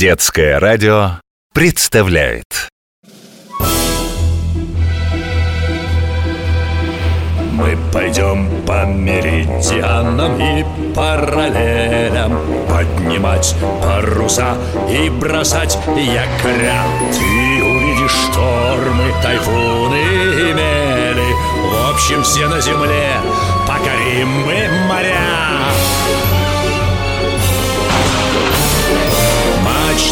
Детское радио представляет. Мы пойдем по меридианам и параллелям. Поднимать паруса и бросать якоря Ты увидишь штормы, тайфуны и мели. В общем, все на земле покорим мы моря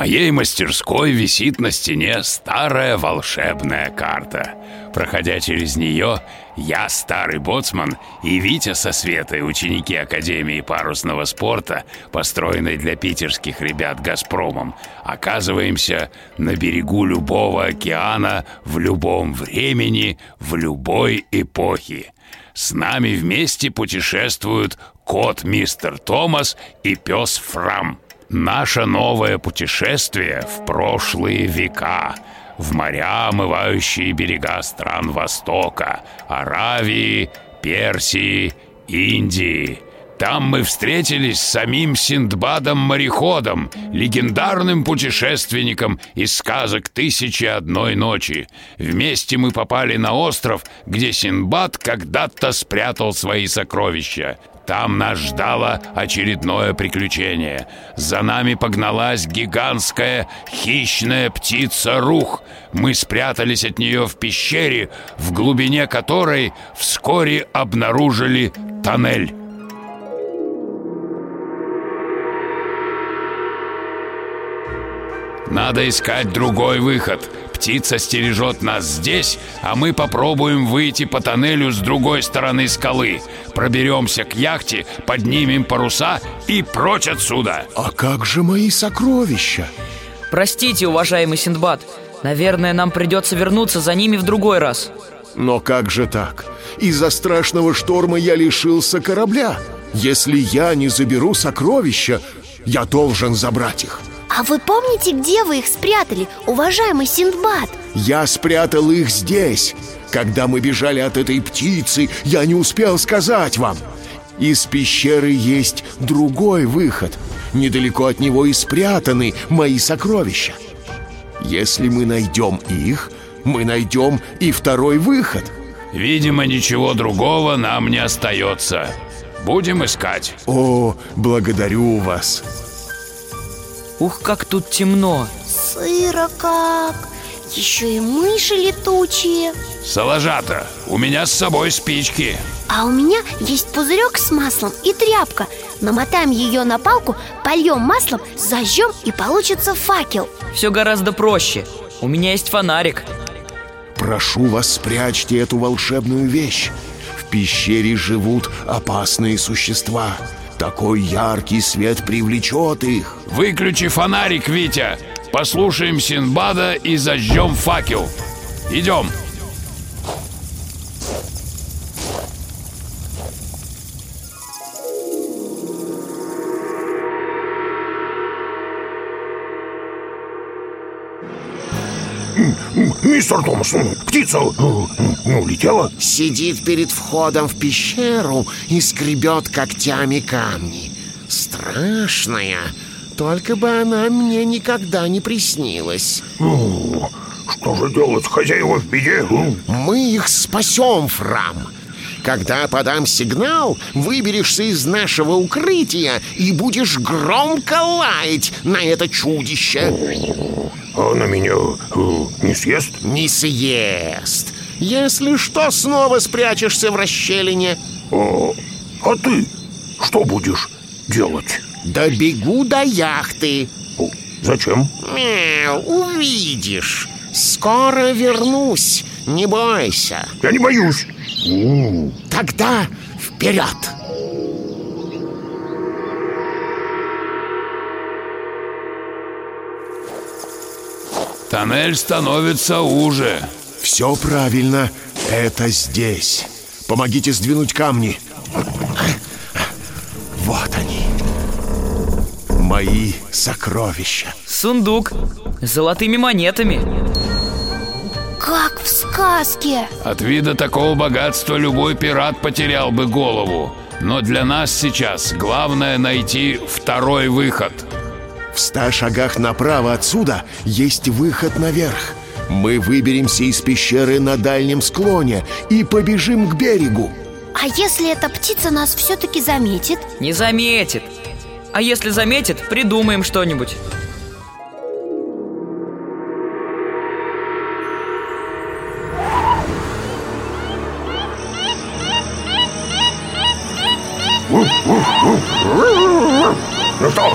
моей мастерской висит на стене старая волшебная карта. Проходя через нее, я, старый боцман, и Витя со Светой, ученики Академии парусного спорта, построенной для питерских ребят «Газпромом», оказываемся на берегу любого океана в любом времени, в любой эпохе. С нами вместе путешествуют кот мистер Томас и пес Фрам. Наше новое путешествие в прошлые века, в моря, омывающие берега стран Востока, Аравии, Персии, Индии. Там мы встретились с самим Синдбадом-мореходом, легендарным путешественником из сказок «Тысячи одной ночи». Вместе мы попали на остров, где Синдбад когда-то спрятал свои сокровища. Там нас ждало очередное приключение. За нами погналась гигантская хищная птица Рух. Мы спрятались от нее в пещере, в глубине которой вскоре обнаружили тоннель. Надо искать другой выход. Птица стережет нас здесь, а мы попробуем выйти по тоннелю с другой стороны скалы. Проберемся к яхте, поднимем паруса и прочь отсюда. А как же мои сокровища? Простите, уважаемый Синдбад Наверное, нам придется вернуться за ними в другой раз Но как же так? Из-за страшного шторма я лишился корабля Если я не заберу сокровища, я должен забрать их А вы помните, где вы их спрятали, уважаемый Синдбад? Я спрятал их здесь Когда мы бежали от этой птицы, я не успел сказать вам Из пещеры есть другой выход Недалеко от него и спрятаны мои сокровища Если мы найдем их, мы найдем и второй выход Видимо, ничего другого нам не остается. Будем искать. О, благодарю вас Ух, как тут темно. Сыро как. Еще и мыши летучие. Салажата, у меня с собой спички. А у меня есть пузырек с маслом и тряпка. Намотаем ее на палку, польем маслом, зажжем и получится факел. Все гораздо проще. У меня есть фонарик. Прошу вас, спрячьте эту волшебную вещь. В пещере живут опасные существа Такой яркий свет привлечет их Выключи фонарик, Витя. Послушаем Синбада и зажжем факел. Идем. Мистер Томас, птица ну, ну, улетела. Сидит перед входом в пещеру и скребет когтями камни. Страшная. Только бы она мне никогда не приснилась. Что же делать, хозяева в беде? Мы их спасем, Фрам. Когда подам сигнал, выберешься из нашего укрытия и будешь громко лаять на это чудище. А она меня э, не съест? Не съест. Если что, снова спрячешься в расщелине. А, а ты что будешь делать? Добегу до яхты. О, Зачем? Мяу, увидишь. Скоро вернусь, не бойся. Я не боюсь Тогда вперед! Тоннель становится уже. Все правильно, это здесь. Помогите сдвинуть камни. Вот они. Мои сокровища. Сундук с золотыми монетами. Как в сказке От вида такого богатства любой пират потерял бы голову. Но для нас сейчас главное найти второй выход. В ста шагах направо отсюда есть выход наверх. Мы выберемся из пещеры на дальнем склоне и побежим к берегу. А если эта птица нас все-таки заметит? Не заметит. А если заметит, придумаем что-нибудь. Ну что,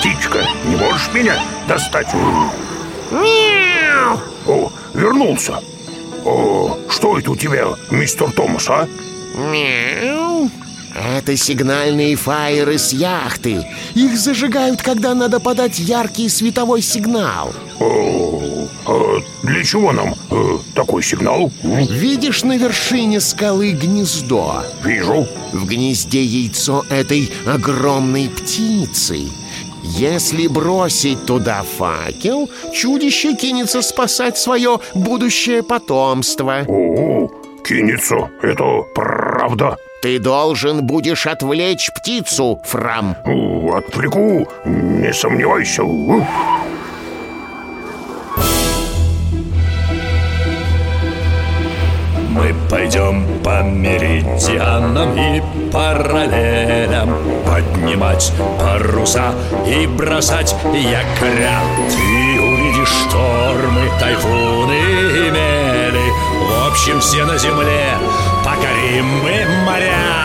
птичка, не можешь меня достать? Мяу! О, вернулся. О, что это у тебя, мистер Томас, а? Мяу! Это сигнальные фаеры с яхты. Их зажигают, когда надо подать яркий световой сигнал. О, а для чего нам э, такой сигнал? Видишь на вершине скалы гнездо? Вижу. В гнезде яйцо этой огромной птицы. Если бросить туда факел, чудище кинется спасать свое будущее потомство. О, кинется, это правда. Ты должен будешь отвлечь птицу, Фрам. Отвлеку, не сомневайся. Мы пойдем по меридианам и параллелям. Поднимать паруса и бросать якоря Ты увидишь штормы, тайфуны и мели. В общем, все на земле покорим мы моря.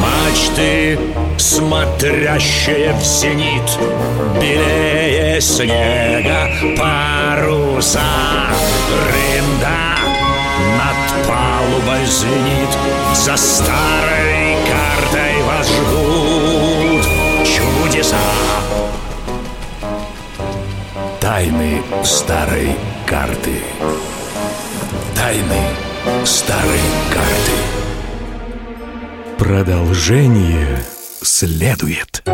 Мачты, смотрящие в зенит Белее снега паруса. Рында над палубой звенит За старой картой вас ждут чудеса Тайны старой карты Тайны старой карты Продолжение следует.